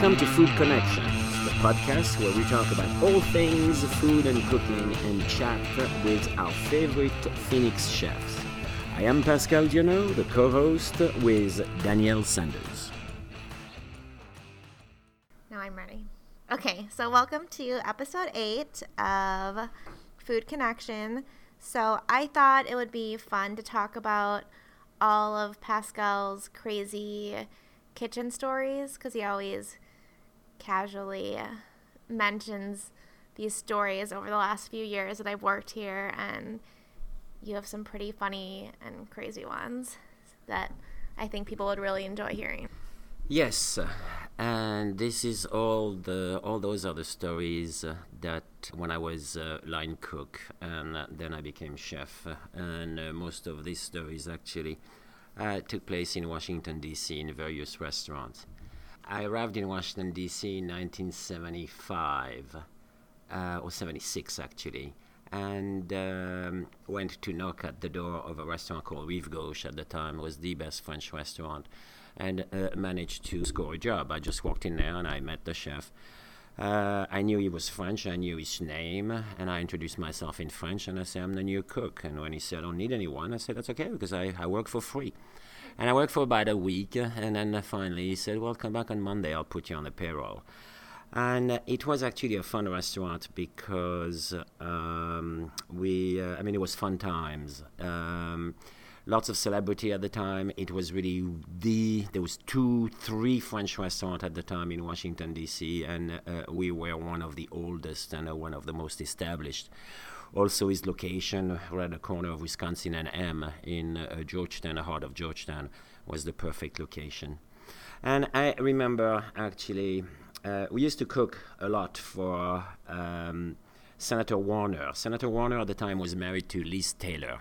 Welcome to Food Connections, the podcast where we talk about all things food and cooking and chat with our favorite Phoenix chefs. I am Pascal Dionot, the co host with Danielle Sanders. Now I'm ready. Okay, so welcome to episode eight of Food Connection. So I thought it would be fun to talk about all of Pascal's crazy kitchen stories because he always casually mentions these stories over the last few years that I've worked here, and you have some pretty funny and crazy ones that I think people would really enjoy hearing. Yes, and this is all the all those are the stories that when I was uh, line cook and then I became chef, and uh, most of these stories actually uh, took place in Washington D.C. in various restaurants. I arrived in Washington D.C. in 1975 uh, or 76 actually, and um, went to knock at the door of a restaurant called Rive Gauche at the time. It was the best French restaurant and uh, managed to score a job. I just walked in there and I met the chef. Uh, I knew he was French, I knew his name, and I introduced myself in French and I said, I'm the new cook. And when he said, I don't need anyone, I said, That's okay because I, I work for free. And I worked for about a week, and then finally he said, Well, come back on Monday, I'll put you on the payroll. And it was actually a fun restaurant because um, we, uh, I mean, it was fun times. Um, lots of celebrity at the time. It was really the there was two, three French restaurants at the time in Washington D.C., and uh, we were one of the oldest and uh, one of the most established. Also, his location right at the corner of Wisconsin and M in uh, Georgetown, the heart of Georgetown, was the perfect location. And I remember actually, uh, we used to cook a lot for um, Senator Warner. Senator Warner at the time was married to Liz Taylor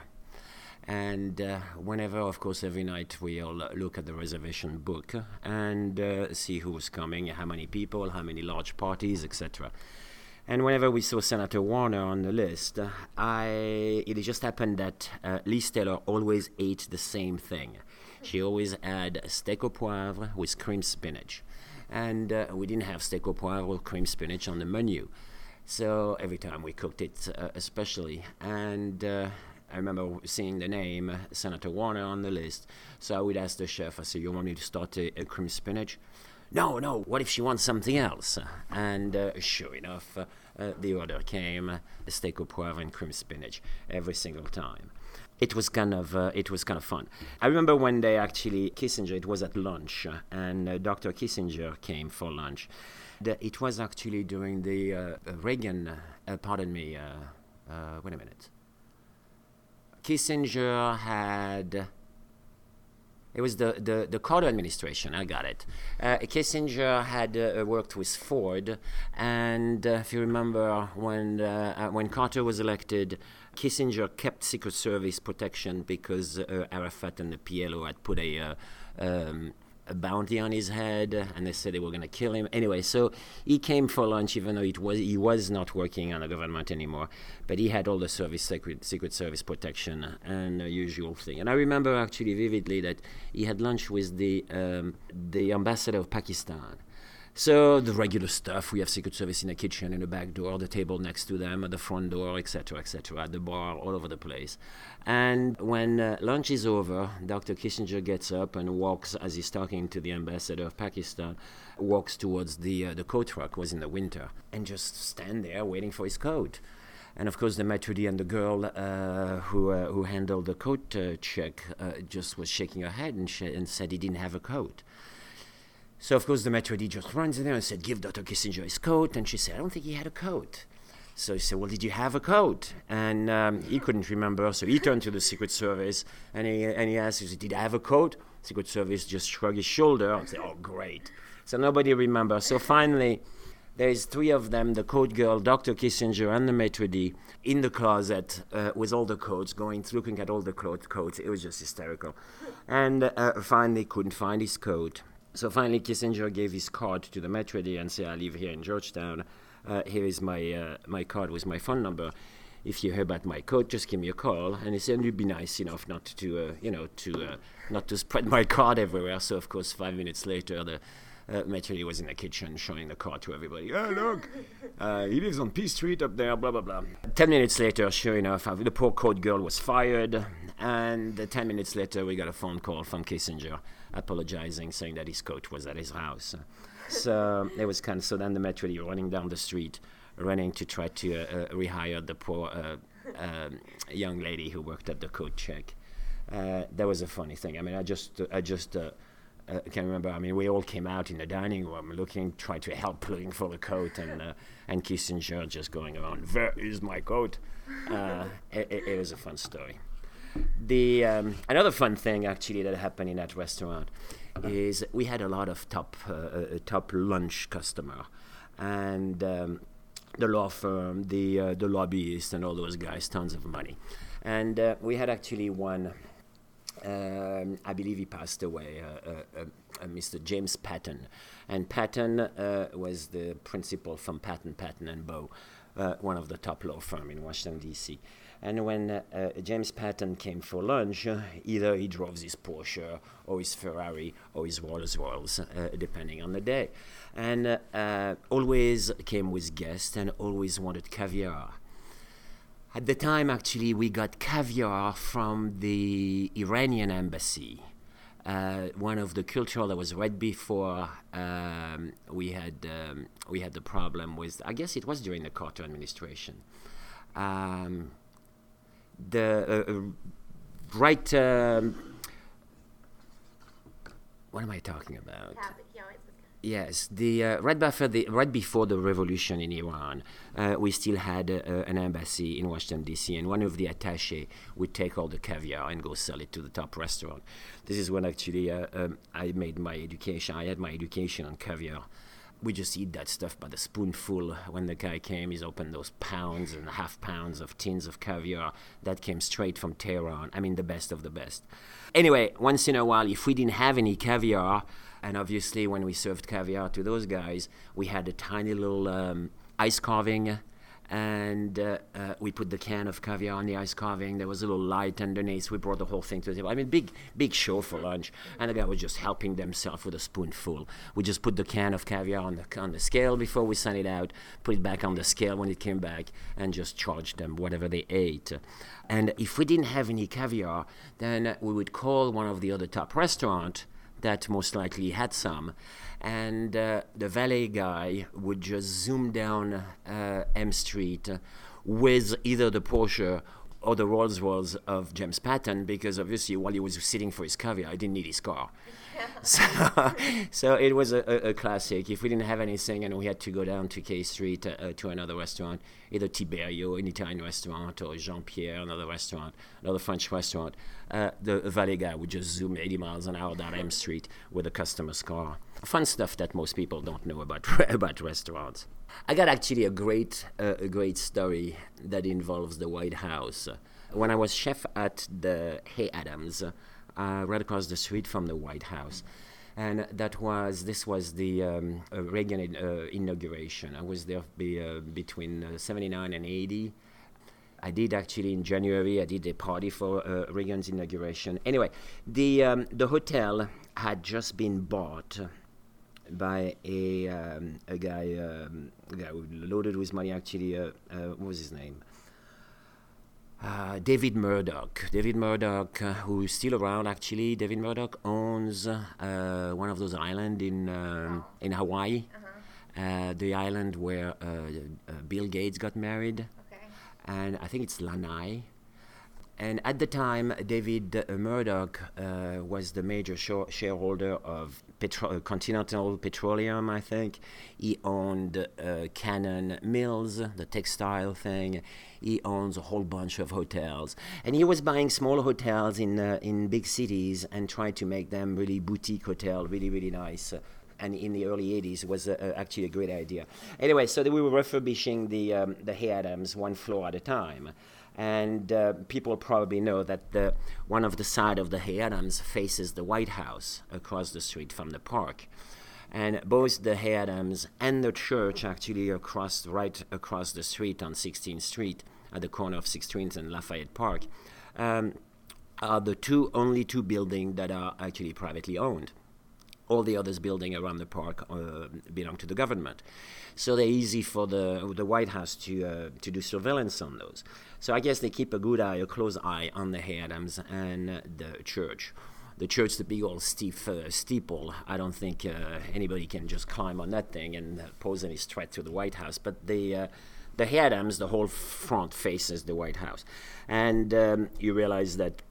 and uh, whenever, of course, every night we'll look at the reservation book and uh, see who's coming, how many people, how many large parties, etc. And whenever we saw Senator Warner on the list, I it just happened that uh, Taylor always ate the same thing. She always had steak au poivre with cream spinach, and uh, we didn't have steak au poivre with cream spinach on the menu. So every time we cooked it, uh, especially, and uh, I remember seeing the name Senator Warner on the list. So I would ask the chef, I said, You want me to start a, a cream spinach? No, no, what if she wants something else? And uh, sure enough, uh, the order came a steak au poivre and cream spinach every single time. It was kind of uh, it was kind of fun. I remember one day actually Kissinger. It was at lunch, and uh, Dr. Kissinger came for lunch. The, it was actually during the uh, Reagan. pardon me. wait a minute. Kissinger had. It was the, the, the Carter administration, I got it. Uh, Kissinger had uh, worked with Ford, and uh, if you remember, when, uh, uh, when Carter was elected, Kissinger kept Secret Service protection because uh, Arafat and the PLO had put a um, a bounty on his head, and they said they were going to kill him. Anyway, so he came for lunch, even though it was he was not working on the government anymore, but he had all the service secret secret service protection and the usual thing. And I remember actually vividly that he had lunch with the um, the ambassador of Pakistan so the regular stuff, we have Secret Service in the kitchen, in the back door, the table next to them, at the front door, etc., etc., at the bar, all over the place. And when uh, lunch is over, Dr. Kissinger gets up and walks, as he's talking to the ambassador of Pakistan, walks towards the uh, the coat rack, was in the winter, and just stand there waiting for his coat. And of course, the maitre d' and the girl uh, who uh, who handled the coat uh, check uh, just was shaking her head and, sh- and said he didn't have a coat. So, of course, the maitre d' just runs in there and said, Give Dr. Kissinger his coat. And she said, I don't think he had a coat. So he said, Well, did you have a coat? And um, he couldn't remember. So he turned to the Secret Service and he, and he asked, Did I have a coat? Secret Service just shrugged his shoulder and said, Oh, great. So nobody remembers. So finally, there's three of them the coat girl, Dr. Kissinger, and the maitre d' in the closet uh, with all the coats, going, through, looking at all the coats. It was just hysterical. And uh, finally, couldn't find his coat. So finally, Kissinger gave his card to the maitre and said, I live here in Georgetown. Uh, here is my, uh, my card with my phone number. If you hear about my coat, just give me a call. And he said, you'd be nice enough not to, uh, you know, to, uh, not to spread my card everywhere. So, of course, five minutes later, the, Uh, maitre was in the kitchen showing the card to everybody. Oh, look, uh, he lives on P Street up there, blah, blah, blah. Ten minutes later, sure enough, uh, the poor coat girl was fired. And ten minutes later, we got a phone call from Kissinger apologizing, saying that his coat was at his house. So it was kind of, so then the maitre running down the street, running to try to uh, uh, rehire the poor uh, um, young lady who worked at the coat check. Uh, that was a funny thing. I mean, I just, I just uh, can remember. I mean, we all came out in the dining room looking, trying to help looking for the coat, and uh, and Kissinger just going around, "Where is my coat?" Uh, it, it was a fun story. The um, another fun thing actually that happened in that restaurant is we had a lot of top uh, uh, top lunch customer, and um, the law firm, the uh, the lobbyists, and all those guys, tons of money, and uh, we had actually one. Um, I believe he passed away, uh, uh, uh, Mr. James Patton. And Patton uh, was the principal from Patton, Patton and Bow, uh, one of the top law firm in Washington, D.C. And when uh, James Patton came for lunch, either he drove his Porsche or his Ferrari or his Rolls Royce, depending on the day. And always came with guests and always wanted caviar. At the time, actually, we got caviar from the Iranian embassy. Uh, one of the cultural that was right before um, we had um, we had the problem with. I guess it was during the Carter administration. Um, the uh, uh right. Um, what am I talking about? Yes, the uh, right before the right before the revolution in Iran, uh, we still had uh, an embassy in Washington D.C. and one of the attaché would take all the caviar and go sell it to the top restaurant. This is when actually uh, um, I made my education. I had my education on caviar. We just eat that stuff by the spoonful. When the guy came, he's opened those pounds and half pounds of tins of caviar that came straight from Tehran. I mean, the best of the best. Anyway, once in a while, if we didn't have any caviar and obviously, when we served caviar to those guys, we had a tiny little um, ice carving, and uh, uh, we put the can of caviar on the ice carving. There was a little light underneath. We brought the whole thing to the table. I mean, big, big show for lunch. And the guy was just helping themselves with a spoonful. We just put the can of caviar on the on the scale before we sent it out. Put it back on the scale when it came back, and just charged them whatever they ate. And if we didn't have any caviar, then we would call one of the other top restaurants that most likely had some. And uh, the valet guy would just zoom down uh, M Street with either the Porsche or the Rolls Royce of James Patton because obviously while he was sitting for his caviar, he didn't need his car. so, so it was a, a, classic. If we didn't have anything and we had to go down to K Street uh, to another restaurant, either Tiberio, an Italian restaurant, or Jean Pierre, another restaurant, another French restaurant, uh, the valet guy would just zoom 80 miles an hour down M Street with a customer's car. Fun stuff that most people don't know about about restaurants. I got actually a great uh, a great story that involves the White House. When I was chef at the Hay Adams, uh, right across the street from the White House, and that was this was the um, uh, Reagan uh, inauguration. I was there be, uh, between uh, 79 and 80. I did actually in January. I did a party for uh, Reagan's inauguration. Anyway, the um, the hotel had just been bought by a um, a guy um, a guy loaded with money. Actually, uh, what was his name? Uh, David Murdock. David Murdock, uh, who is still around actually. David Murdock owns uh, one of those islands in um, in Hawaii, uh-huh. Uh, the island where uh, Bill Gates got married, okay. and I think it's Lanai. And at the time, David Murdock uh, was the major sh- shareholder of Petro- Continental Petroleum, I think. He owned uh, Cannon Mills, the textile thing. He owns a whole bunch of hotels. And he was buying small hotels in, uh, in big cities and trying to make them really boutique hotel, really, really nice and in the early 80s was actually a great idea. Anyway, so we were refurbishing the, um, the Hay Adams one floor at a time and uh, people probably know that the, one of the side of the Hay Adams faces the White House across the street from the park. And both the Hay Adams and the church actually across right across the street on 16th Street at the corner of 16th and Lafayette Park um, are the two only two buildings that are actually privately owned. All the others building around the park uh, belong to the government. So they're easy for the, the White House to, uh, to do surveillance on those. So I guess they keep a good eye, a close eye on the Hay Adams and uh, the church. The church, the big old steep, uh, steeple, I don't think uh, anybody can just climb on that thing and pose any threat to the White House. But the the Hay Adams, the whole front faces the White House, and um, you realize that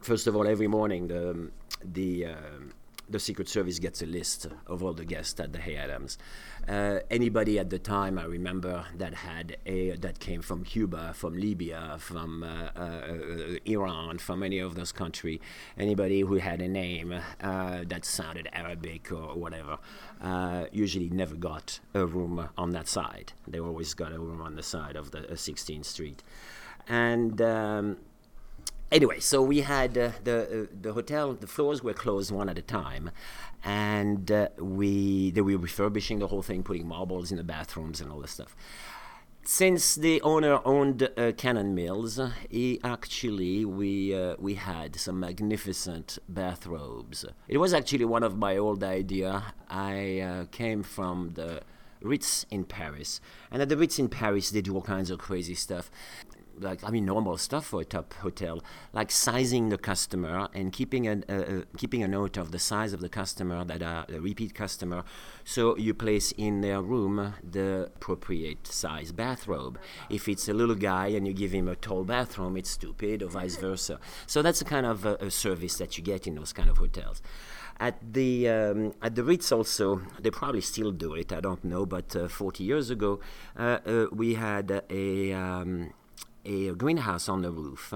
first of all, every morning the the um, the Secret Service gets a list of all the guests at the Hay Adams. Uh, anybody at the time, I remember, that had a that came from Cuba, from Libya, from uh, uh, Iran, from any of those countries, anybody who had a name uh, that sounded Arabic or whatever, uh, usually never got a room on that side. They always got a room on the side of the 16th uh, Street, and. Um, anyway, so we had uh, the uh, the hotel. The floors were closed one at a time, and uh, we they were refurbishing the whole thing, putting marbles in the bathrooms and all this stuff. Since the owner owned uh, Cannon Mills, he actually we uh, we had some magnificent bathrobes. It was actually one of my old idea. I uh, came from the Ritz in Paris, and at the Ritz in Paris they do all kinds of crazy stuff like I mean normal stuff for a top hotel, like sizing the customer and keeping a, uh, keeping a note of the size of the customer that are a repeat customer. So you place in their room the appropriate size bathrobe. If it's a little guy and you give him a tall bathroom, it's stupid, or vice versa. So that's a kind of a, a service that you get in those kind of hotels. At the um, at the Ritz also, they probably still do it. I don't know, but uh, 40 years ago, uh, uh we had a um, a greenhouse on the roof,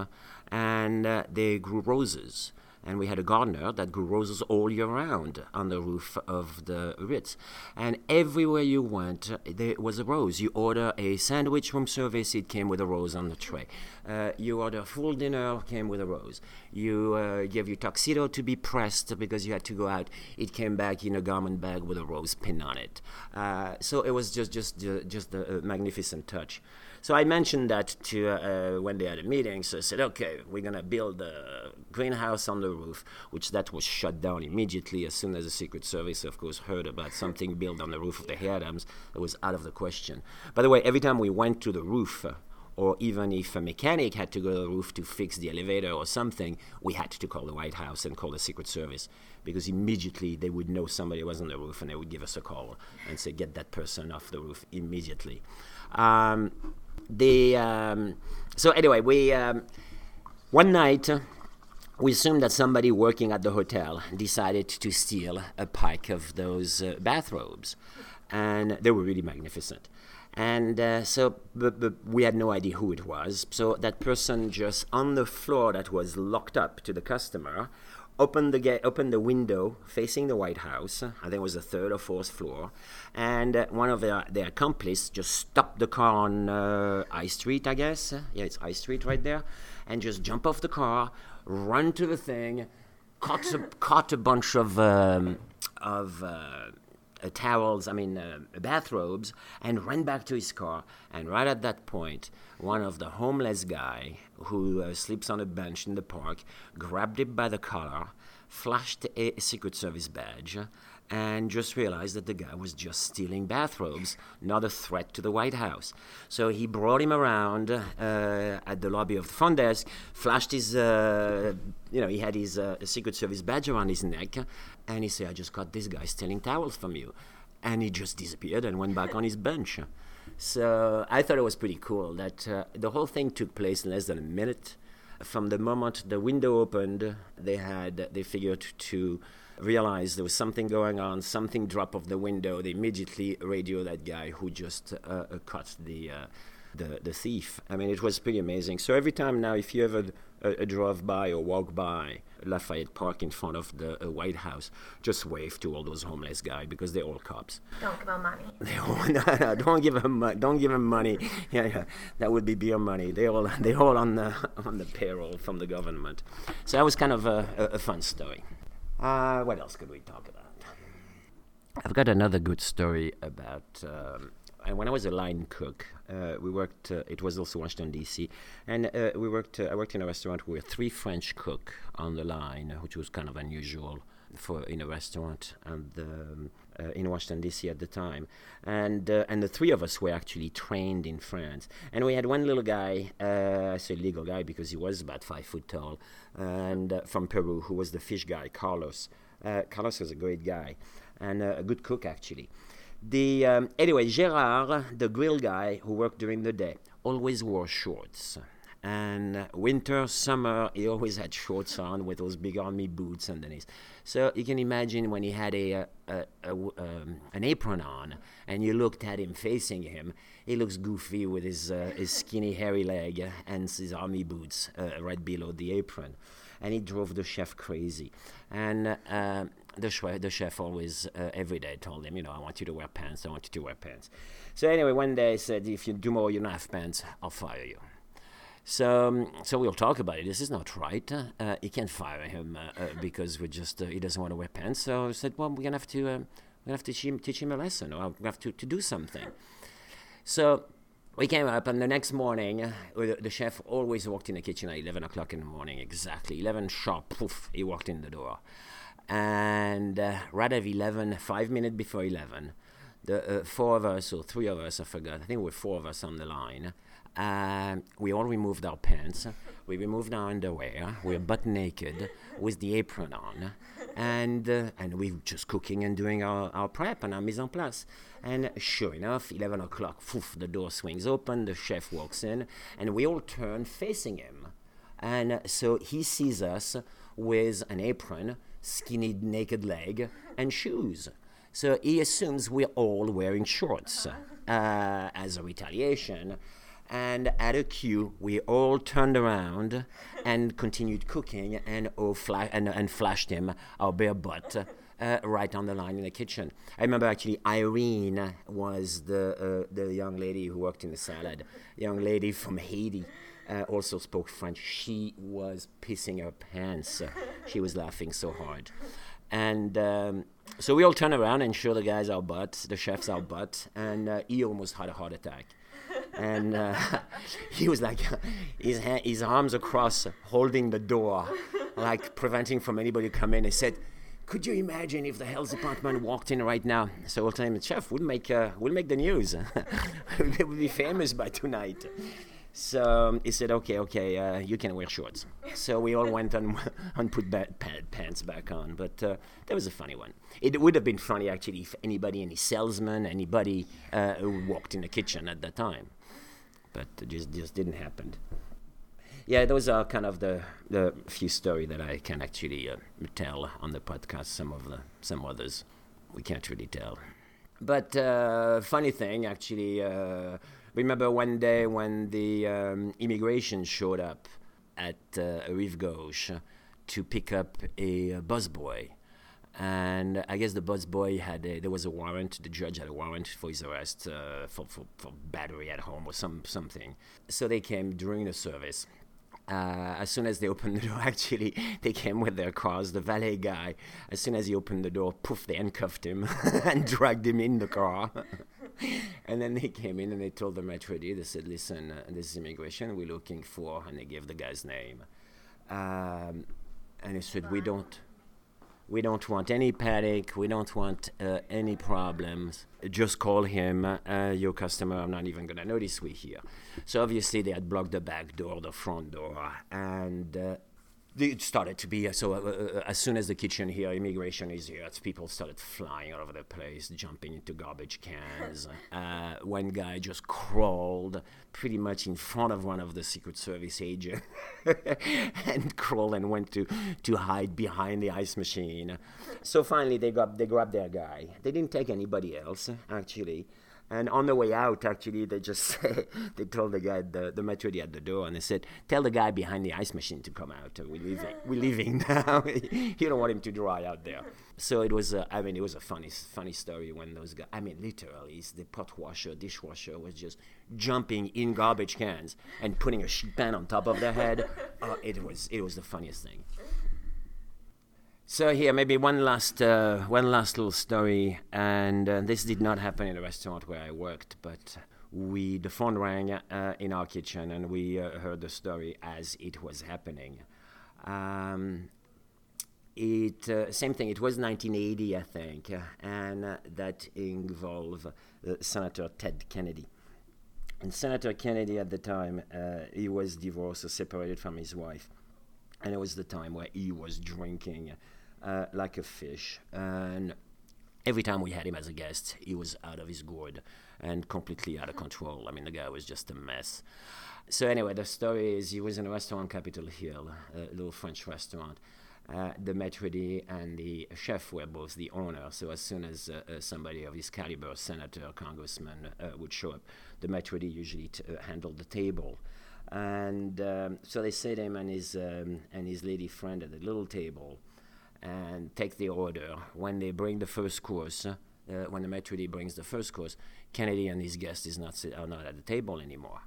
and uh, they grew roses. And we had a gardener that grew roses all year round on the roof of the Ritz. And everywhere you went, there was a rose. You order a sandwich room service, it came with a rose on the tray. Uh, you order a full dinner, came with a rose. You uh, gave your tuxedo to be pressed because you had to go out. It came back in a garment bag with a rose pin on it. Uh, so it was just just just a magnificent touch. So I mentioned that to uh, when they had a meeting. So I said, okay, we're gonna build a greenhouse on the roof, which that was shut down immediately as soon as the Secret Service, of course, heard about something built on the roof of the Hay Adams. It was out of the question. By the way, every time we went to the roof. Uh, or even if a mechanic had to go to the roof to fix the elevator or something, we had to call the White House and call the Secret Service because immediately they would know somebody was on the roof and they would give us a call and say, get that person off the roof immediately. Um, the um, so anyway, we um, one night we assumed that somebody working at the hotel decided to steal a pack of those uh, bathrobes, and they were really magnificent. And uh, so, but, but we had no idea who it was. So that person just on the floor that was locked up to the customer opened the gate, opened the window facing the White House. I think it was the third or fourth floor, and uh, one of their their accomplices just stopped the car on uh, High Street, I guess. Yeah, it's High Street right there, and just jump off the car, run to the thing, caught a, caught a bunch of um, of. Uh, uh, towels, I mean, uh, bathrobes, and ran back to his car. And right at that point, one of the homeless guy who uh, sleeps on a bench in the park grabbed him by the collar, flashed a Secret Service badge, and just realized that the guy was just stealing bathrobes, not a threat to the White House. So he brought him around uh, at the lobby of the front desk, flashed his, uh, you know, he had his uh, Secret Service badge around his neck, and he said, I just caught this guy stealing towels from you. And he just disappeared and went back on his bench. So I thought it was pretty cool that uh, the whole thing took place in less than a minute. From the moment the window opened, they had they figured to realize there was something going on, something dropped off the window. They immediately radio that guy who just uh, uh caught the, uh, the the thief. I mean, it was pretty amazing. So every time now, if you ever uh, drove by or walk by Lafayette Park in front of the uh, White House, just wave to all those homeless guys because they're all cops. Don't give them money. They all, no, no, don't give them money. Don't give them money. Yeah, yeah, that would be beer money. They all they all on the on the payroll from the government. So that was kind of a, a, a fun story. Uh, what else could we talk about? I've got another good story about. Um, when I was a line cook, uh, we worked. Uh, it was also Washington D.C. and uh, we worked. Uh, I worked in a restaurant with three French cook on the line, which was kind of unusual for in a restaurant and um, uh, in Washington D.C. at the time, and uh, and the three of us were actually trained in France. And we had one little guy, I say little guy because he was about five foot tall, and from Peru, who was the fish guy, Carlos. Carlos was a great guy and a good cook actually. The um, anyway, Gerard, the grill guy who worked during the day, always wore shorts. And winter, summer, he always had shorts on with those big army boots underneath. So you can imagine when he had a, a, a, a um, an apron on, and you looked at him facing him, he looks goofy with his uh, his skinny hairy leg and his army boots uh, right below the apron, and he drove the chef crazy. And uh, the, chef, the chef always uh, every day told him, you know, I want you to wear pants. I want you to wear pants. So anyway, one day he said, if you do more, you don't have pants, I'll fire you. So, um, so we'll talk about it. This is not right. Uh, you can't fire him uh, uh, because we just uh, he doesn't want to wear pants. So I said, well, we're gonna have to um, we have to teach him, teach him a lesson, or we have to, to do something. So we came up, and the next morning, uh, the, the chef always walked in the kitchen at 11 o'clock in the morning, exactly 11 sharp. Poof, he walked in the door, and uh, right at 11, five minutes before 11, the uh, four of us or three of us, I forgot. I think we're four of us on the line. Uh, we all removed our pants. We removed our underwear. We're butt naked with the apron on. And, uh, and we were just cooking and doing our, our prep and our mise en place. And sure enough, 11 o'clock, poof, the door swings open, the chef walks in, and we all turn facing him. And so he sees us with an apron, skinny naked leg, and shoes. So he assumes we're all wearing shorts uh, as a retaliation. And at a cue, we all turned around and continued cooking and, oh, fla- and, and flashed him our bare butt. Uh, right on the line in the kitchen. I remember actually Irene was the uh, the young lady who worked in the salad, young lady from Haiti. Uh, also spoke French. She was pissing her pants. She was laughing so hard. And um, so we all turn around and show the guys our butt, the chefs our butt, and uh, he almost had a heart attack. And uh, he was like his hand, his arms across holding the door like preventing from anybody to come in. He said could you imagine if the health department walked in right now? So we'll tell him chef we'll make uh, we'll make the news. We'll be famous by tonight so um, he said, "Okay, okay, uh, you can wear shorts." So we all went and, and put pants back on. But uh, that was a funny one. It would have been funny actually if anybody, any salesman, anybody uh, walked in the kitchen at that time. But it just just didn't happen. Yeah, those are kind of the the few story that I can actually uh, tell on the podcast. Some of the some others we can't really tell. But uh, funny thing, actually uh, remember one day when the um, immigration showed up at uh, Rive Gauche to pick up a, a busboy. And I guess the busboy had a, there was a warrant. The judge had a warrant for his arrest uh, for, for, for battery at home or some something. So they came during the service, uh, as soon as they opened the door, actually, they came with their cars. The valet guy, as soon as he opened the door, poof, they handcuffed him and dragged him in the car. and then they came in and they told the maitre d', they said, listen, uh, this is immigration we're looking for. And they gave the guy's name. Um, and he said, we don't. We don't want any panic. We don't want uh, any problems. Just call him, uh, your customer. I'm not even going to notice we're here. So obviously they had blocked the back door, the front door, and uh, it started to be so. Uh, uh, as soon as the kitchen here, immigration is here, people started flying all over the place, jumping into garbage cans. Uh, one guy just crawled pretty much in front of one of the Secret Service agents and crawled and went to to hide behind the ice machine. So finally, they got they grabbed their guy. They didn't take anybody else actually. And on the way out, actually, they just they told the guy, the, the maitre at the door, and they said, "Tell the guy behind the ice machine to come out. We're leaving. We're leaving now. you don't want him to dry out there." So it was. Uh, I mean, it was a funny, funny story when those guys. I mean, literally, the pot washer, dishwasher was just jumping in garbage cans and putting a sheet pan on top of their head. Uh, it was. It was the funniest thing. So here, maybe one last, uh, one last little story, and uh, this did not happen in the restaurant where I worked, but we the phone rang uh, in our kitchen, and we uh, heard the story as it was happening. Um, it uh, same thing. It was 1980, I think, and that involved uh, Senator Ted Kennedy. And Senator Kennedy at the time, he was divorced or separated from his wife, and it was the time where he was drinking uh, like a fish. And every time we had him as a guest, he was out of his gourd and completely out of control. I mean, the guy was just a mess. So anyway, the story is he was in a restaurant, Capitol Hill, a little French restaurant uh, the maitre d' and the chef were both the owner. So as soon as uh, uh, somebody of his caliber, senator, congressman, uh, would show up, the maitre d' usually t- uh, handled the table. And um, so they sit him and his um, and his lady friend at the little table, and take the order. When they bring the first course, uh, when the maitre d' brings the first course, Kennedy and his guest is not sit- are not at the table anymore.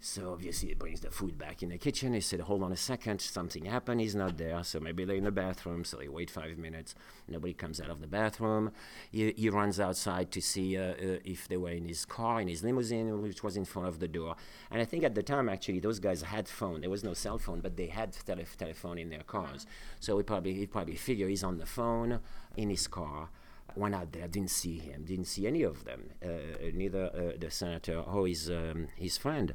So obviously he brings the food back in the kitchen. He said, "Hold on a second, something happened. He's not there. So maybe they're in the bathroom. So he wait five minutes. Nobody comes out of the bathroom. He, he runs outside to see uh, uh, if they were in his car, in his limousine, which was in front of the door. And I think at the time, actually, those guys had phone. There was no cell phone, but they had tele- telephone in their cars. So he probably he probably figured he's on the phone in his car." went out there, didn't see him, didn't see any of them, uh, neither uh, the senator or his, um, his friend.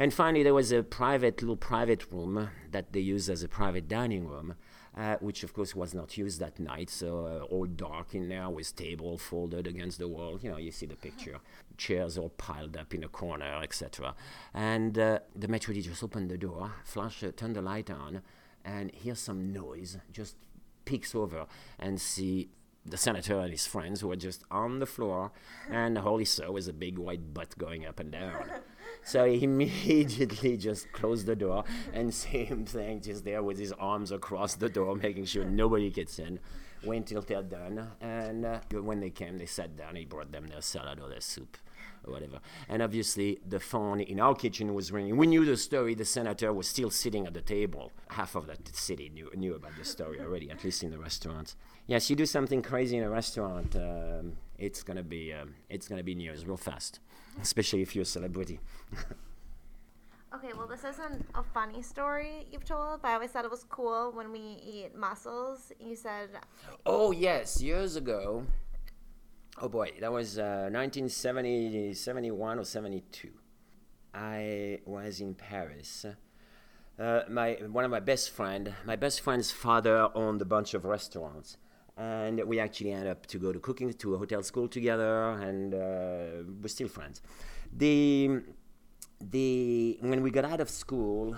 And finally, there was a private, little private room that they used as a private dining room, uh, which of course was not used that night. So uh, all dark in there with table folded against the wall. You know, you see the picture. Chairs all piled up in a corner, etc. And uh, the maitre d' just opened the door, flash, uh, turned the light on, and hear some noise. Just peeks over and see the senator and his friends who were just on the floor, and he saw was a big white butt going up and down. So he immediately just closed the door and same thing, just there with his arms across the door, making sure nobody gets in. Wait till they're done, and uh, when they came, they sat down. He brought them their salad or their soup or whatever. And obviously, the phone in our kitchen was ringing. We knew the story. The senator was still sitting at the table. Half of that city knew, knew about the story already, at least in the restaurants. Yes, you do something crazy in a restaurant, um, it's gonna be um, it's gonna be news real fast, especially if you're a celebrity. Okay, well, this isn't a funny story you've told, but I always thought it was cool when we eat mussels. You said, Oh yes, years ago. Oh boy, that was uh, 1970, 71 or 72. I was in Paris. Uh, my one of my best friend, my best friend's father owned a bunch of restaurants, and we actually ended up to go to cooking to a hotel school together, and uh, we're still friends. The the when we got out of school,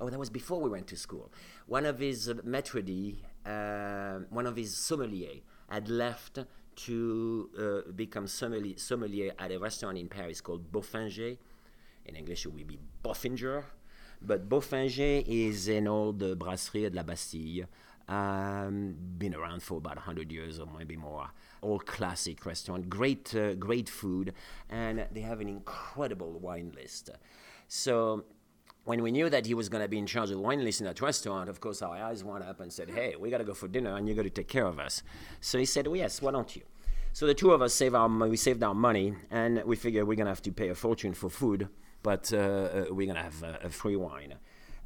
oh, that was before we went to school. One of his uh, maitre d', uh, one of his sommelier, had left to uh, become sommelier, sommelier at a restaurant in Paris called Bofinger. In English, it would be Boffinger. But Bofinger is an old brasserie de la Bastille. Um, been around for about 100 years or maybe more. All classic restaurant, great, uh, great food, and they have an incredible wine list. So when we knew that he was going to be in charge of the wine list in that restaurant, of course, our eyes went up and said, Hey, we got to go for dinner and you got to take care of us. So he said, well, Yes, why don't you? So the two of us save our, we saved our money and we figured we're going to have to pay a fortune for food, but uh, uh we're going to have uh, a free wine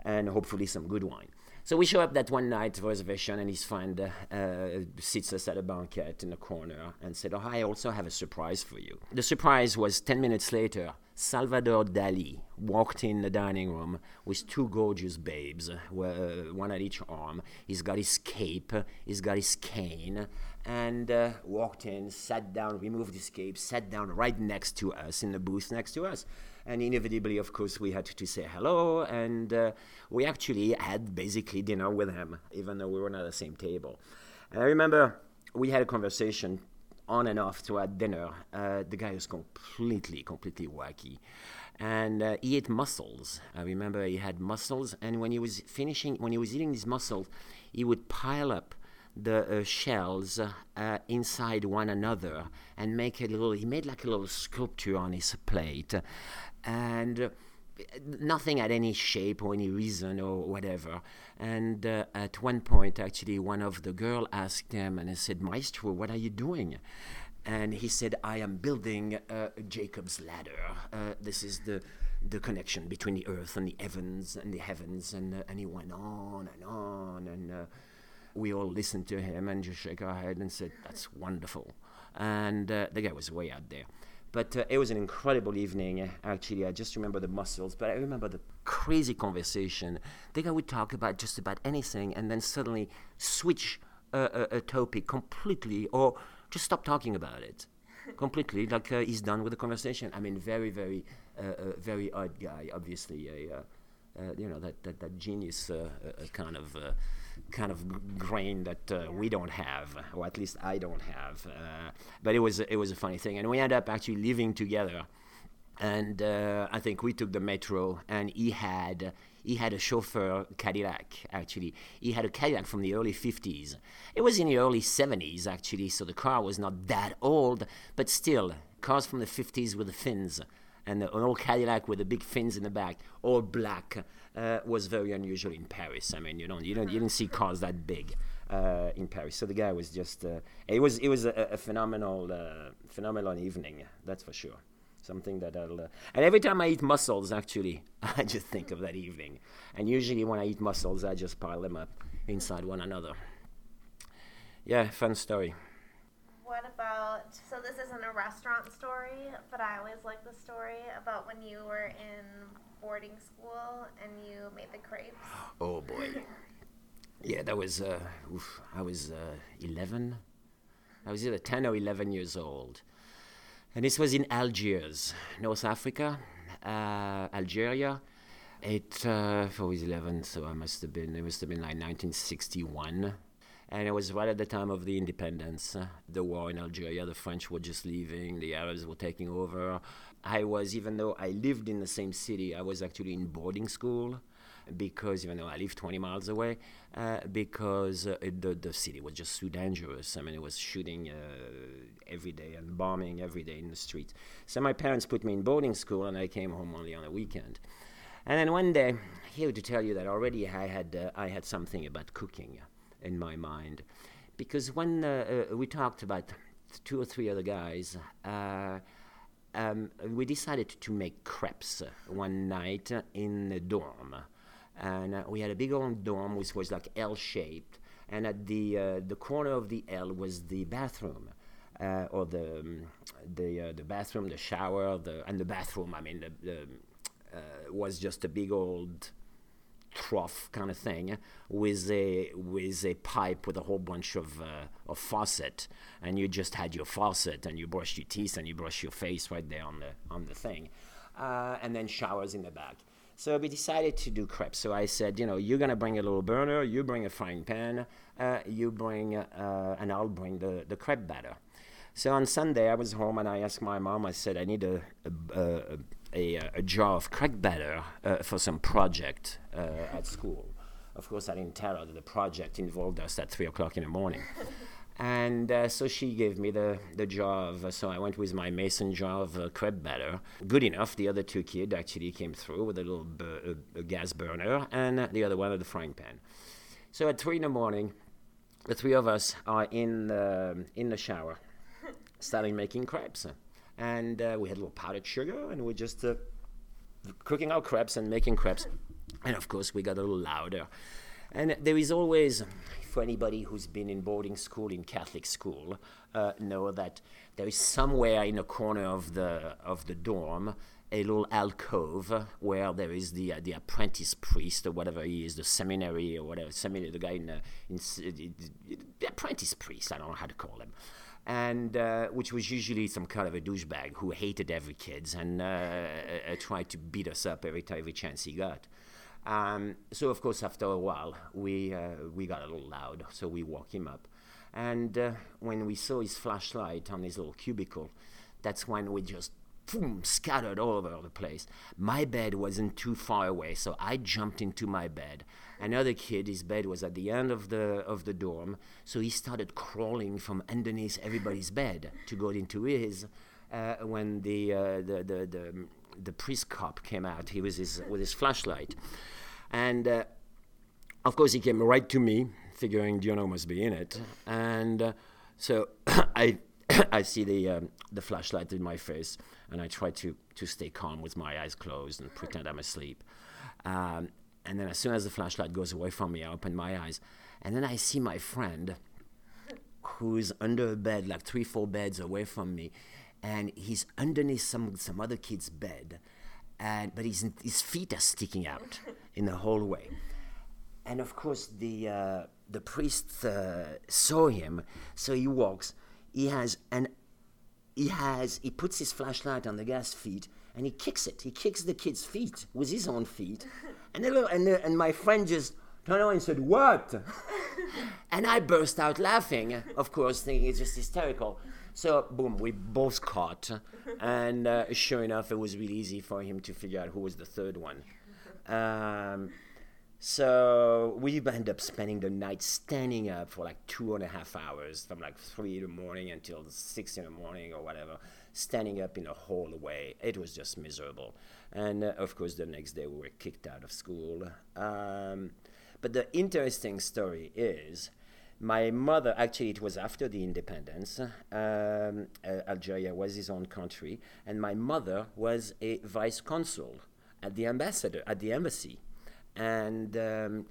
and hopefully some good wine. So we show up that one night for reservation, and his friend uh, sits us at a banquet in the corner and said, "Oh, I also have a surprise for you." The surprise was ten minutes later. Salvador Dali walked in the dining room with two gorgeous babes, uh, one at each arm. He's got his cape, he's got his cane, and uh, walked in, sat down, removed his cape, sat down right next to us in the booth next to us and inevitably, of course, we had to say hello, and uh, we actually had basically dinner with him, even though we were not at the same table. And I remember we had a conversation on and off throughout dinner. Uh, the guy was completely, completely wacky. And uh, he ate mussels. I remember he had mussels, and when he was finishing, when he was eating these mussels, he would pile up the uh, shells uh, inside one another and make a little he made like a little sculpture on his plate and uh, nothing had any shape or any reason or whatever. And uh, at one point, actually, one of the girl asked him, and he said, "Maestro, what are you doing?" And he said, "I am building uh, Jacob's ladder. Uh, this is the." The connection between the earth and the heavens and the heavens, and uh, and he went on and on, and uh, we all listened to him and just shook our head and said, "That's wonderful." And the guy was way out there. But uh, it was an incredible evening. Actually, I just remember the muscles, but I remember the crazy conversation. Think I would talk about just about anything, and then suddenly switch a, a, a topic completely, or just stop talking about it completely. Like uh, he's done with the conversation. I mean, very, very, uh, uh, very odd guy. Obviously, uh, uh, you know that that, that genius kind of kind of grain that uh, we don't have, or at least I don't have. Uh, but it was it was a funny thing, and we ended up actually living together. And uh, I think we took the metro, and he had he had a chauffeur Cadillac. Actually, he had a Cadillac from the early '50s. It was in the early '70s actually, so the car was not that old, but still, cars from the '50s with the fins and an old Cadillac with the big fins in the back, all black uh, was very unusual in Paris. I mean, you don't you don't you didn't see cars that big uh, in Paris. So the guy was just uh, it was it was a, a phenomenal uh, phenomenal evening. That's for sure. Something that I'll uh, and every time I eat mussels, actually, I just think of that evening. And usually when I eat mussels, I just pile them up inside one another. Yeah, fun story. What about? So this isn't a restaurant story, but I always like the story about when you were in boarding school and you made the crepes? Oh boy. yeah, that was, uh, oof, I was uh, 11. I was either 10 or 11 years old. And this was in Algiers, North Africa, uh, Algeria. It, uh, I was 11, so I must have been, it must have been like 1961 and it was right at the time of the independence, uh, the war in Algeria. The French were just leaving, the Arabs were taking over. I was, even though I lived in the same city, I was actually in boarding school because even though I lived 20 miles away, uh, because uh, the, the city was just too dangerous. I mean, it was shooting uh, every day and bombing every day in the street. So my parents put me in boarding school, and I came home only on a weekend. And then one day, here to tell you that already I had uh, I had something about cooking in my mind. Because when uh, uh, we talked about two or three other guys, um, we decided to make crepes one night in the dorm. And uh, we had a big old dorm which was like L shaped. And at the, uh, the corner of the L was the bathroom. Uh, or the um, the the bathroom, the shower, the and the bathroom. I mean, the, the was just a big old trough kind of thing with a with a pipe with a whole bunch of uh, of faucet. And you just had your faucet and you brush your teeth and you brush your face right there on the on the thing uh, and then showers in the back. So we decided to do crepes. So i said you know you're to bring a little burner you bring a frying pan uh, you bring uh, and i'll bring the, the crepe batter. So on sunday i was home and i asked my mom i said i need a, a, a a, a jar of crepe batter uh, for some project uh, at school. Of course, I didn't tell her that the project involved us at three o'clock in the morning. and uh, so she gave me the, the jar of, uh, so I went with my mason jar of uh, crepe batter. Good enough, the other two kids actually came through with a little gas burner and the other one with a frying pan. So at three in the morning, the three of us are in the, in the shower, starting making crepes and uh, we had a little powdered sugar, and we're just uh, cooking our crepes and making crepes. And of course, we got a little louder. And there is always, for anybody who's been in boarding school, in Catholic school, uh, know that there is somewhere in a corner of the of the dorm a little alcove where there is the uh, the apprentice priest or whatever he is, the seminary or whatever seminary, the guy in, uh, in the apprentice priest. I don't know how to call him and uh, which was usually some kind of a douchebag who hated every kids and uh, uh, tried to beat us up every time, every chance he got. Um, so of course, after a while, we uh, we got a little loud, so we woke him up, and uh, when we saw his flashlight on his little cubicle, that's when we just boom, scattered all over the place. My bed wasn't too far away, so I jumped into my bed. Another kid, his bed was at the end of the of the dorm, so he started crawling from underneath everybody's bed to go into his. Uh, when the, uh, the, the the the priest cop came out, he was his, with his flashlight, and uh, of course he came right to me, figuring Dionot must be in it, and uh, so I I see the um, the flashlight in my face, and I try to to stay calm with my eyes closed and pretend I'm asleep. Um, and then as soon as the flashlight goes away from me, I open my eyes, and then I see my friend who's under a bed, like three, four beds away from me, and he's underneath some some other kid's bed, and but his his feet are sticking out in the hallway, and of course the uh, the priest uh, saw him, so he walks. He has an he has he puts his flashlight on the guy's feet and he kicks it. He kicks the kid's feet with his own feet, and the, and the, and my friend just turned around and said, "What?" and I burst out laughing, of course, thinking it's just hysterical. So boom, we both caught, and uh, sure enough, it was really easy for him to figure out who was the third one. Um, so we end up spending the night standing up for like two and a half hours, from like three in the morning until six in the morning or whatever, standing up in a hallway. It was just miserable. And uh, of course, the next day we were kicked out of school. Um, but the interesting story is my mother, actually, it was after the independence. Um, uh, Algeria was his own country, and my mother was a vice consul at the ambassador at the embassy and um,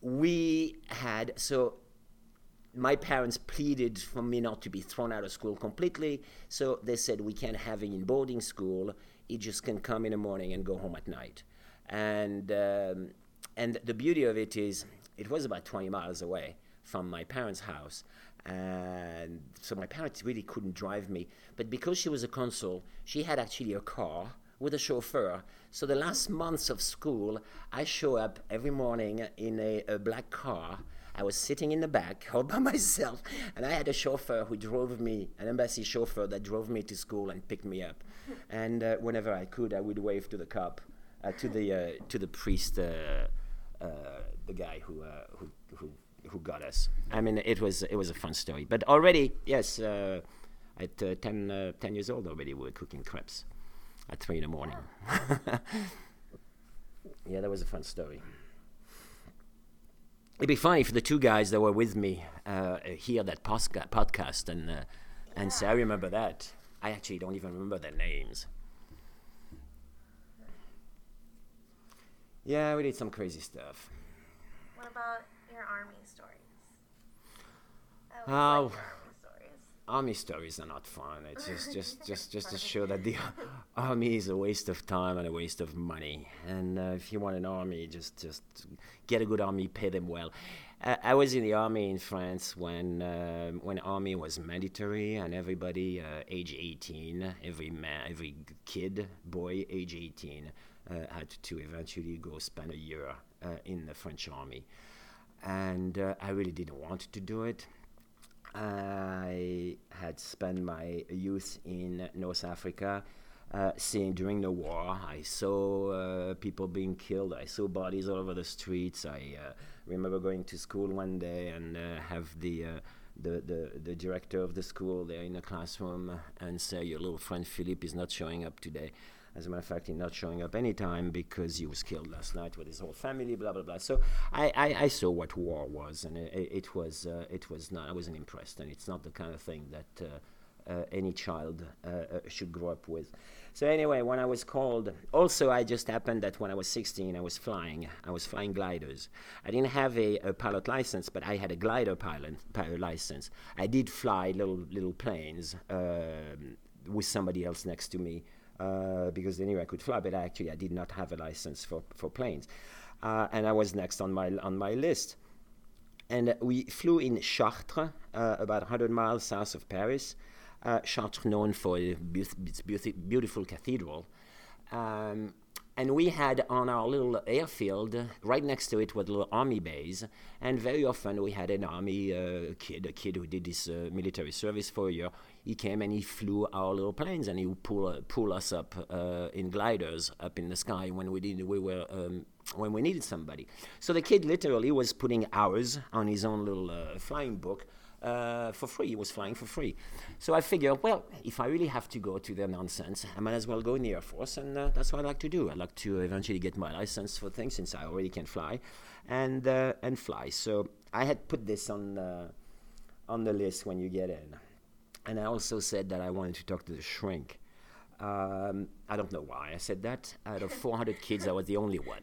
we had so my parents pleaded for me not to be thrown out of school completely so they said we can't have him in boarding school he just can come in the morning and go home at night and um, and the beauty of it is it was about 20 miles away from my parents house and so my parents really couldn't drive me but because she was a consul she had actually a car with a chauffeur. So the last months of school, I show up every morning in a, a black car. I was sitting in the back all by myself, and I had a chauffeur who drove me, an embassy chauffeur that drove me to school and picked me up. And uh, whenever I could, I would wave to the cop, uh, to the uh, to the priest, uh, uh, the guy who, uh, who who who got us. I mean, it was it was a fun story. But already, yes, at 10, 10 years old already, we were cooking crepes at three in the morning. yeah, that was a fun story. It'd be funny for the two guys that were with me uh, hear that posca- podcast and uh, and say, "I remember that." I actually don't even remember their names. Yeah, we did some crazy stuff. What about your army stories? Oh, army stories are not fun. It's just just just just to show that the army is a waste of time and a waste of money. And uh, if you want an army, just just get a good army, pay them well. Uh, I was in the army in France when uh, when army was mandatory and everybody uh, age 18, every man, every kid, boy age 18 uh, had to eventually go spend a year uh, in the French army. And I really didn't want to do it I had spent my youth in North Africa. Uh, seeing during the war, I saw uh, people being killed. I saw bodies all over the streets. I uh, remember going to school one day and uh, have the, uh, the, the the director of the school there in the classroom and say, "Your little friend Philippe is not showing up today." As a matter of fact, he's not showing up anytime because he was killed last night with his whole family, blah blah blah. So I, I, I saw what war was, and it, it was it was not. I wasn't impressed, and it's not the kind of thing that. Uh, uh, any child uh, uh, should grow up with. So anyway, when I was called, also I just happened that when I was 16, I was flying. I was flying gliders. I didn't have a, a pilot license, but I had a glider pilot, pilot license. I did fly little little planes um, with somebody else next to me uh, because they knew I could fly, but actually I did not have a license for, for planes. Uh, and I was next on my, on my list. And we flew in Chartres, uh, about 100 miles south of Paris. Uh, Chartres, known for its beautiful cathedral. Um, and we had on our little airfield, right next to it was a little army base, and very often we had an army uh, kid, a kid who did this uh, military service for a year. He came and he flew our little planes, and he would pull uh, pull us up uh, in gliders up in the sky when we did we were um, when we needed somebody. So the kid literally was putting hours on his own little uh, flying book uh, for free. He was flying for free. So I figured, well, if I really have to go to their nonsense, I might as well go in the Air Force, and uh, that's what I like to do. I like to eventually get my license for things since I already can fly, and uh, and fly. So I had put this on the, on the list when you get in, and I also said that I wanted to talk to the shrink. Um, I don't know why I said that. Out of 400 kids, I was the only one.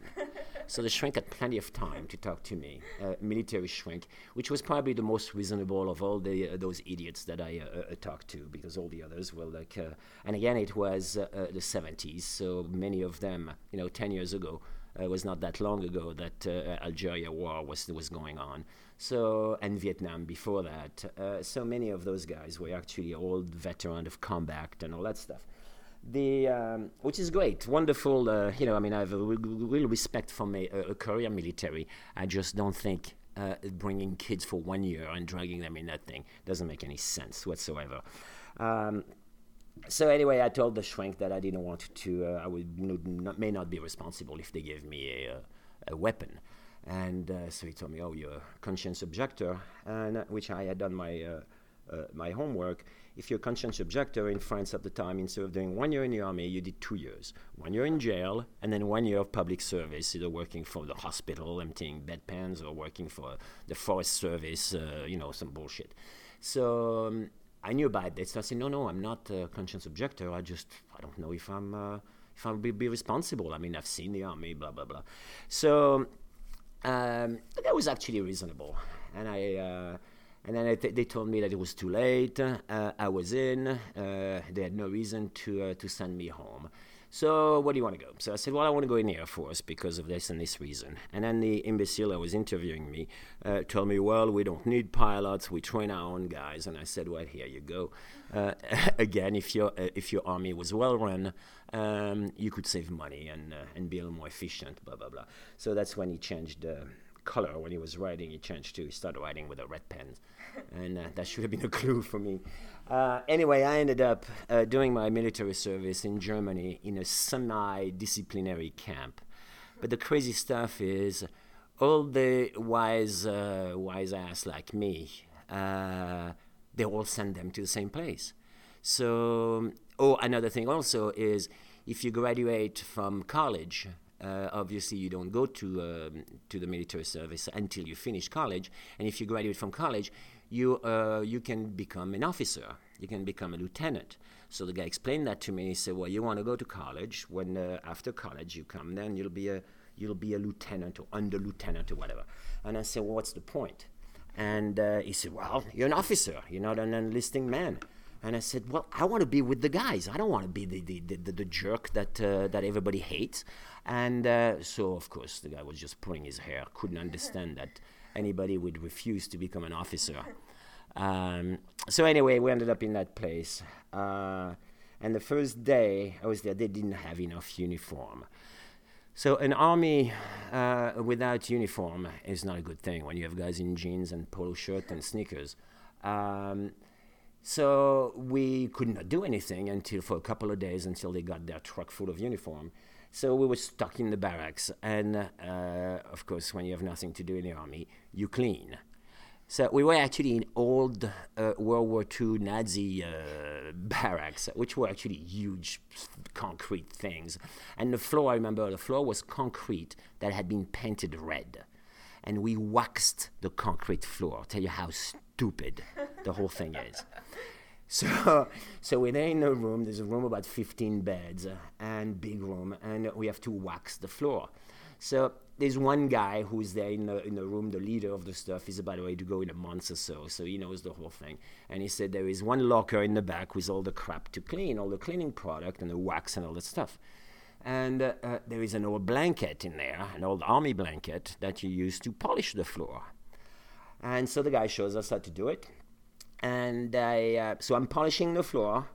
So the shrink had plenty of time to talk to me, uh, military shrink, which was probably the most reasonable of all the uh, those idiots that I uh, uh talked to, because all the others were like. Uh, and again, it was uh, the 70s, so many of them, you know, 10 years ago, it was not that long ago that Algeria war was was going on. So and Vietnam before that. so many of those guys were actually old veterans of combat and all that stuff the um, which is great, wonderful. Uh, you know, I mean, I have a real respect for my, uh, a career military. I just don't think uh, bringing kids for one year and dragging them in that thing doesn't make any sense whatsoever. Um, so anyway, I told the shrink that I didn't want to. Uh, I would not, may not be responsible if they gave me a, a weapon. And uh, so he told me, "Oh, you're a conscience objector," and uh, which I had done my my homework if you're a conscientious objector in France at the time, instead of doing one year in the army, you did two years. One year in jail, and then one year of public service, either working for the hospital, emptying bedpans, or working for the forest service, uh, you know, some bullshit. So um, I knew about this. So I said, no, no, I'm not a conscientious objector. I just, I don't know if I'm, uh, if I'll be, be responsible. I mean, I've seen the army, blah, blah, blah. So um, that was actually reasonable. And I, uh, and then th- they told me that it was too late. Uh, I was in. Uh, they had no reason to uh, to send me home. So what do you want to go? So I said, well, I want to go in the Air Force because of this and this reason. And then the imbecile that was interviewing me uh, told me, well, we don't need pilots. We train our own guys. And I said, well, here you go. Uh, again, if your uh, if your army was well run, um, you could save money and and be a little more efficient. Blah blah blah. So that's when he changed color when he was writing. He changed to he started writing with a red pen, and uh, that should have been a clue for me. Uh, anyway, I ended up uh, doing my military service in Germany in a semi-disciplinary camp. But the crazy stuff is, all the wise uh, wise ass like me, uh, they all send them to the same place. So, oh, another thing also is if you graduate from college uh, obviously, you don't go to um, to the military service until you finish college, and if you graduate from college, you uh, you can become an officer. You can become a lieutenant. So the guy explained that to me. He said, "Well, you want to go to college. When uh, after college you come, then you'll be a you'll be a lieutenant or under lieutenant or whatever." And I said, "Well, what's the point?" And uh, he said, "Well, you're an officer. You're not an enlisting man." And I said, "Well, I want to be with the guys. I don't want to be the the, the, the jerk that uh, that everybody hates." And uh, so, of course, the guy was just pulling his hair. Couldn't understand that anybody would refuse to become an officer. Um, so anyway, we ended up in that place. Uh, and the first day I was there, they didn't have enough uniform. So an army uh, without uniform is not a good thing when you have guys in jeans and polo shirt and sneakers. Um, so we could not do anything until for a couple of days until they got their truck full of uniform. So we were stuck in the barracks, and uh, of course, when you have nothing to do in the army, you clean. So we were actually in old uh, World War II Nazi uh, barracks, which were actually huge concrete things. And the floor, I remember, the floor was concrete that had been painted red. And we waxed the concrete floor. I'll tell you how stupid the whole thing is. So, so we're there in a room. There's a room about 15 beds and big room, and we have to wax the floor. So there's one guy who's there in the, in the room, the leader of the stuff. He's about ready to go in a month or so, so he knows the whole thing. And he said there is one locker in the back with all the crap to clean, all the cleaning product and the wax and all that stuff. And uh, uh, there is an old blanket in there, an old army blanket that you use to polish the floor. And so the guy shows us how to do it. And I, uh, so I'm polishing the floor.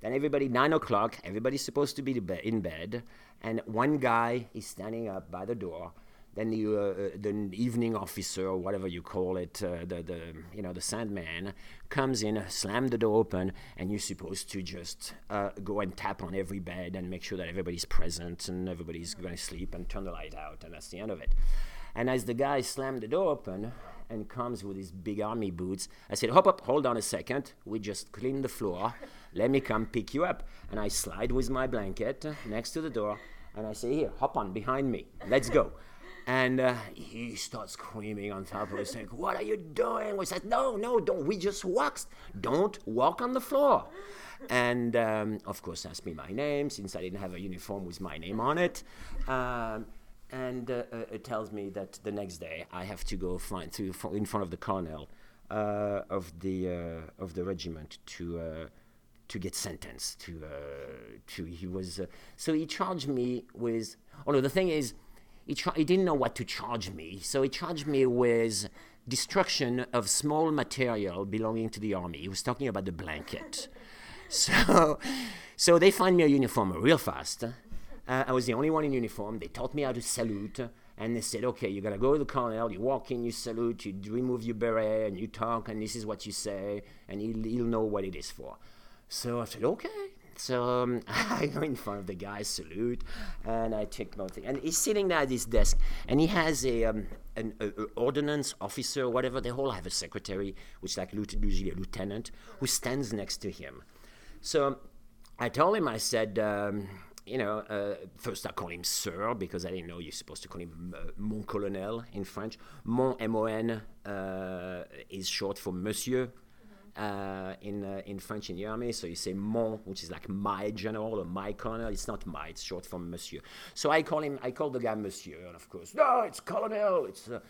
Then everybody, nine o'clock, everybody's supposed to be in bed. And one guy is standing up by the door. Then the, uh, the evening officer, or whatever you call it, uh, the, the, you know, the sandman, comes in, slam the door open, and you're supposed to just uh, go and tap on every bed and make sure that everybody's present and everybody's going to sleep and turn the light out, and that's the end of it. And as the guy slammed the door open, and comes with his big army boots. I said, Hop up, hold on a second. We just cleaned the floor. Let me come pick you up. And I slide with my blanket next to the door and I say, Here, hop on behind me. Let's go. And uh, he starts screaming on top of us, saying, What are you doing? We said, No, no, don't. We just walked. Don't walk on the floor. and um, of course asked me my name since I didn't have a uniform with my name on it. Um, and uh, uh, it tells me that the next day I have to go find to in front of the colonel uh, of the uh, of the regiment to uh, to get sentenced to to he was so he charged me with although the thing is he, tra- he didn't know what to charge me. So he charged me with destruction of small material belonging to the army. He was talking about the blanket. So so they find me a uniform real fast uh, I was the only one in uniform. They taught me how to salute. And they said, okay, you gotta go to the colonel, you walk in, you salute, you remove your beret, and you talk, and this is what you say, and he'll, he'll know what it is for. So I said, okay. So um, I go in front of the guy, salute, and I take my thing. And he's sitting there at his desk, and he has a, um, an a, a ordnance officer, whatever. They all have a secretary, which like usually a lieutenant, who stands next to him. So I told him, I said, um, you know, uh, first I call him Sir because I didn't know you're supposed to call him uh, Mon Colonel in French. Mon, M-O-N, uh, is short for Monsieur uh, in, uh, in French in the army. So you say Mon, which is like my general or my colonel. It's not my, it's short for Monsieur. So I call him, I call the guy Monsieur, and of course, no, it's Colonel. It's, uh,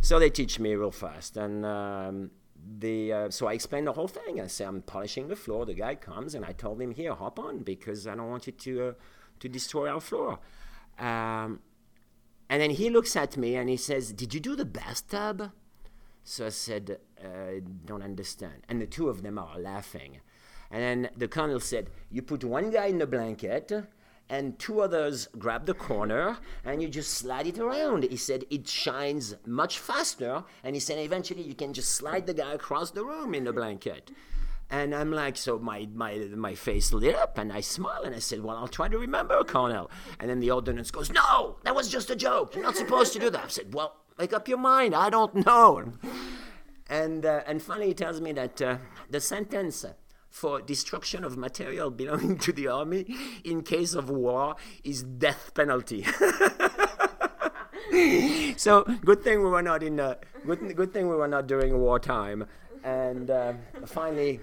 so they teach me real fast. And um, the uh, so I explained the whole thing. I say I'm polishing the floor. The guy comes and I told him here, hop on because I don't want you to uh, to destroy our floor. Um, and then he looks at me and he says, "Did you do the bathtub?" So I said, uh, "Don't understand." And the two of them are laughing. And then the colonel said, "You put one guy in the blanket." And two others grab the corner and you just slide it around. He said it shines much faster, and he said eventually you can just slide the guy across the room in the blanket. And I'm like, so my, my, my face lit up and I smile and I said, well, I'll try to remember, Colonel. And then the ordinance goes, no, that was just a joke. You're not supposed to do that. I said, well, make up your mind. I don't know. And, uh, and finally he tells me that uh, the sentence for destruction of material belonging to the army in case of war is death penalty. so good thing we were not in uh, good good thing we were not during wartime. And uh, finally,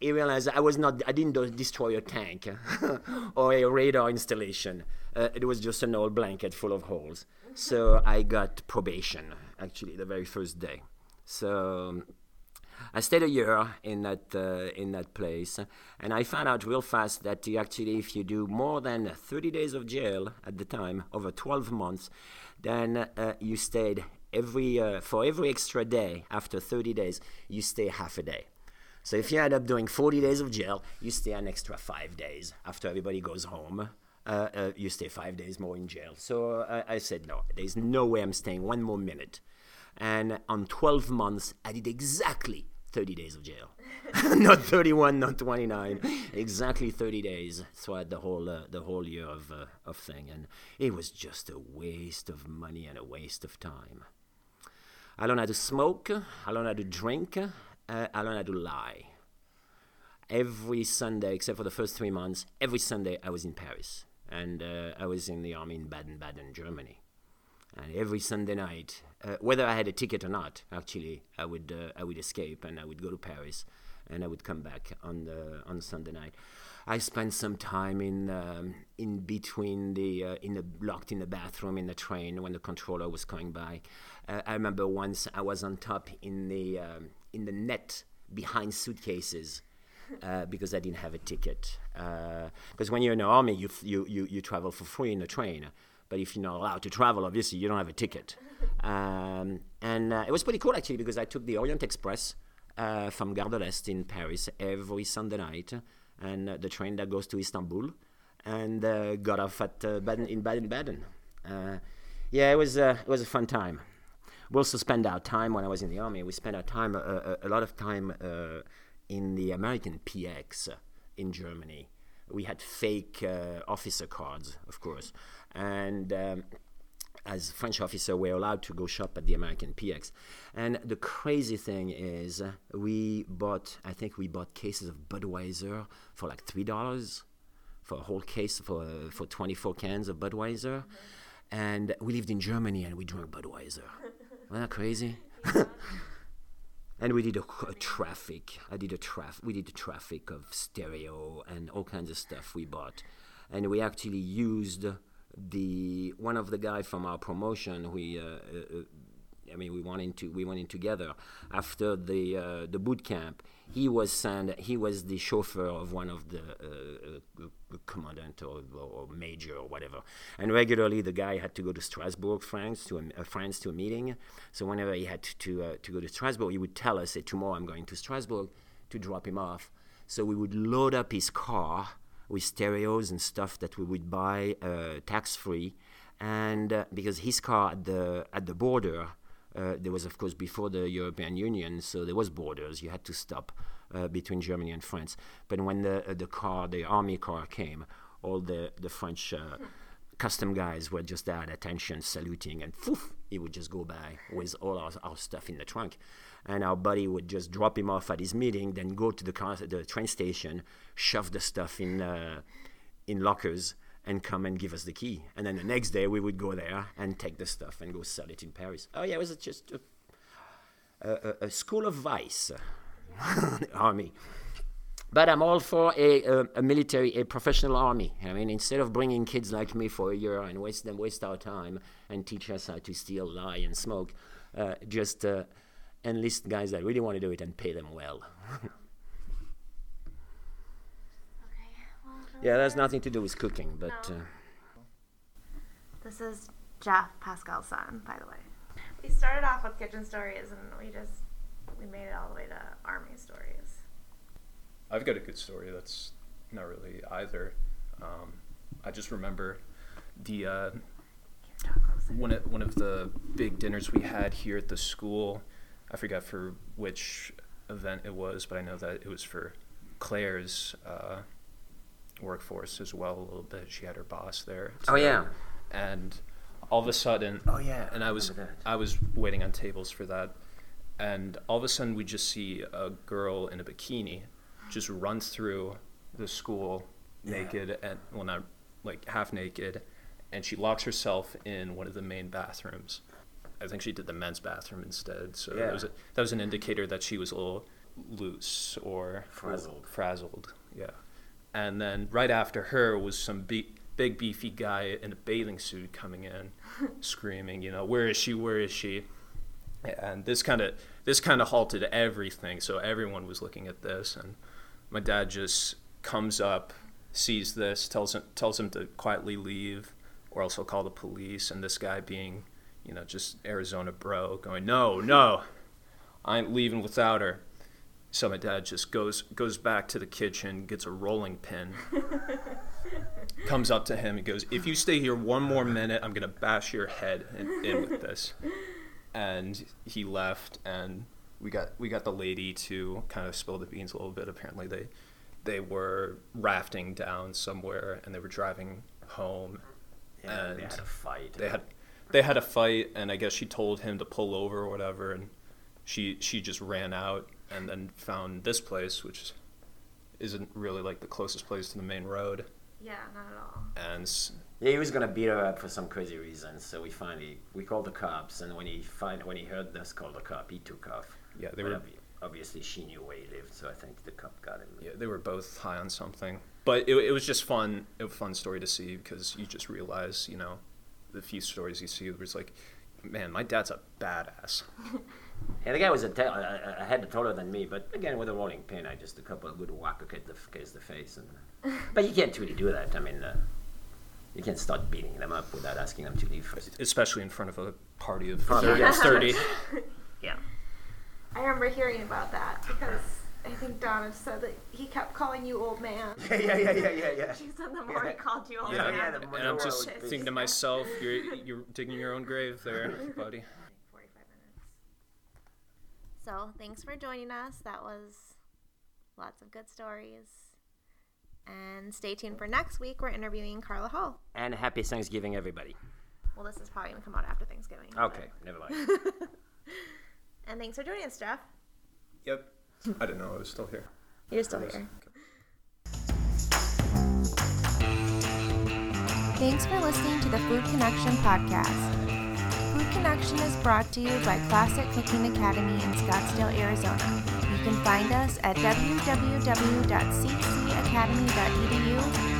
he realized I was not I didn't destroy a tank or a radar installation. Uh, it was just an old blanket full of holes. So I got probation actually the very first day. So I stayed a year in that uh, in that place, and I found out real fast that actually, if you do more than 30 days of jail at the time, over 12 months, then uh, you stayed every uh, for every extra day after 30 days, you stay half a day. So if you end up doing 40 days of jail, you stay an extra five days after everybody goes home. Uh, uh, you stay five days more in jail. So uh, I said, no, there's no way I'm staying one more minute. And on 12 months, I did exactly 30 days of jail. not 31, not 29, exactly 30 days throughout the whole uh, the whole year of uh, of thing, and it was just a waste of money and a waste of time. I learned how to smoke. I learned how to drink. Uh, I learned how to lie. Every Sunday, except for the first three months, every Sunday I was in Paris, and uh, I was in the army in Baden-Baden, Germany. And every Sunday night, uh, whether I had a ticket or not, actually, I would uh, I would escape and I would go to Paris, and I would come back on the on Sunday night. I spent some time in um, in between the uh, in the locked in the bathroom in the train when the controller was coming by. Uh, I remember once I was on top in the um, in the net behind suitcases. Uh, because I didn't have a ticket. Because uh, when you're in the army, you, you, you, you travel for free in the train. But if you're not allowed to travel, obviously you don't have a ticket. Um, and uh, it was pretty cool actually because I took the Orient Express uh, from Gare de l'Est in Paris every Sunday night, and uh, the train that goes to Istanbul, and uh, got off at uh, Baden in Baden-Baden. Uh, yeah, it was it was a fun time. We also spent our time when I was in the army. We spent our time a, a lot of time in the American PX in Germany. We had fake officer cards, of course and um, as French officer, we're allowed to go shop at the American PX. And the crazy thing is, we bought, I think we bought cases of Budweiser for like three dollars for a whole case for uh, for 24 cans of Budweiser. Mm-hmm. And we lived in Germany and we drank Budweiser. Isn't that crazy? and we did a, a traffic. I did a traffic. We did a traffic of stereo and all kinds of stuff we bought, and we actually used the one of the guy from our promotion. We, uh, uh, I mean, we went into we went in together after the uh, the boot camp. He was sent. He was the chauffeur of one of the uh, uh, commandant or, or, major or whatever. And regularly, the guy had to go to Strasbourg, France, to a, France to a meeting. So whenever he had to to, uh, go to Strasbourg, he would tell us, "Say tomorrow I'm going to Strasbourg to drop him off." So we would load up his car with stereos and stuff that we would buy uh, tax free, and uh, because his car at the at the border. Uh, there was, of course, before the European Union, so there was borders. You had to stop uh, between Germany and France. But when the uh, the car, the army car came, all the the French uh, custom guys were just at attention, saluting, and poof, he would just go by with all our, our stuff in the trunk and our buddy would just drop him off at his meeting, then go to the car, the train station, shove the stuff in uh, in lockers, and come and give us the key. And then the next day we would go there and take the stuff and go sell it in Paris. Oh yeah, it was just a, a, a school of vice, army. But I'm all for a, a, a, military, a professional army. I mean, instead of bringing kids like me for a year and waste them, waste our time and teach us how to steal, lie, and smoke, uh, just uh, enlist guys that really want to do it and pay them well. okay, well, yeah, that's nothing to do with cooking, but. No. Uh, this is Jeff Pascal's son, by the way. We started off with kitchen stories, and we just we made it all the way to army stories. I've got a good story that's not really either. Um, I just remember the uh, one of, one of the big dinners we had here at the school I forgot for which event it was, but I know that it was for Claire's uh, workforce as well a little bit. She had her boss there. So, oh yeah. And all of a sudden, oh yeah, and I was I was waiting on tables for that, and all of a sudden we just see a girl in a bikini just run through the school yeah. naked and well not like half naked, and she locks herself in one of the main bathrooms. I think she did the men's bathroom instead. So yeah. that, was a, that was an indicator that she was a little loose or frazzled. Frazzled, yeah. And then right after her was some be- big beefy guy in a bathing suit coming in, screaming, you know, where is she? Where is she? And this kind of this kind of halted everything. So everyone was looking at this, and my dad just comes up, sees this, tells him tells him to quietly leave, or else he'll call the police. And this guy being you know, just Arizona bro going, no, no, I ain't leaving without her. So my dad just goes goes back to the kitchen, gets a rolling pin, comes up to him and goes, "If you stay here one more minute, I'm gonna bash your head in, in with this." And he left, and we got we got the lady to kind of spill the beans a little bit. Apparently, they they were rafting down somewhere, and they were driving home. Yeah, and they had a fight. They had they had a fight, and I guess she told him to pull over or whatever, and she she just ran out and then found this place, which isn't really like the closest place to the main road. Yeah, not at all. And yeah, he was gonna beat her up for some crazy reason. So we finally we called the cops, and when he find when he heard us call the cop, he took off. Yeah, they but were. Obviously, she knew where he lived, so I think the cop got him. Yeah, they were both high on something, but it, it was just fun. It was A fun story to see because you just realize, you know, the few stories you see where it's like, man, my dad's a badass. yeah, the guy was a, te- a, a head taller than me, but again with a rolling pin, I just a couple of good whack against the, against the face, and but you can't really do that. I mean. Uh, you can't start beating them up without asking them to leave first. Especially in front of a party of 30. 30. yeah. I remember hearing about that because I think Donna said that he kept calling you old man. Yeah, yeah, yeah, yeah, yeah, yeah. She said the more yeah. he called you old yeah, man. Yeah, the more and I'm just thinking to myself, you're you're digging your own grave there, buddy. 45 minutes. So thanks for joining us. That was lots of good stories. And stay tuned for next week. We're interviewing Carla Hall. And happy Thanksgiving, everybody. Well, this is probably going to come out after Thanksgiving. Okay, but... never mind. and thanks for joining us, Jeff. Yep. I didn't know I was still here. You're still here. Thanks for listening to the Food Connection podcast. Food Connection is brought to you by Classic Cooking Academy in Scottsdale, Arizona. You can find us at www.ccacademy.edu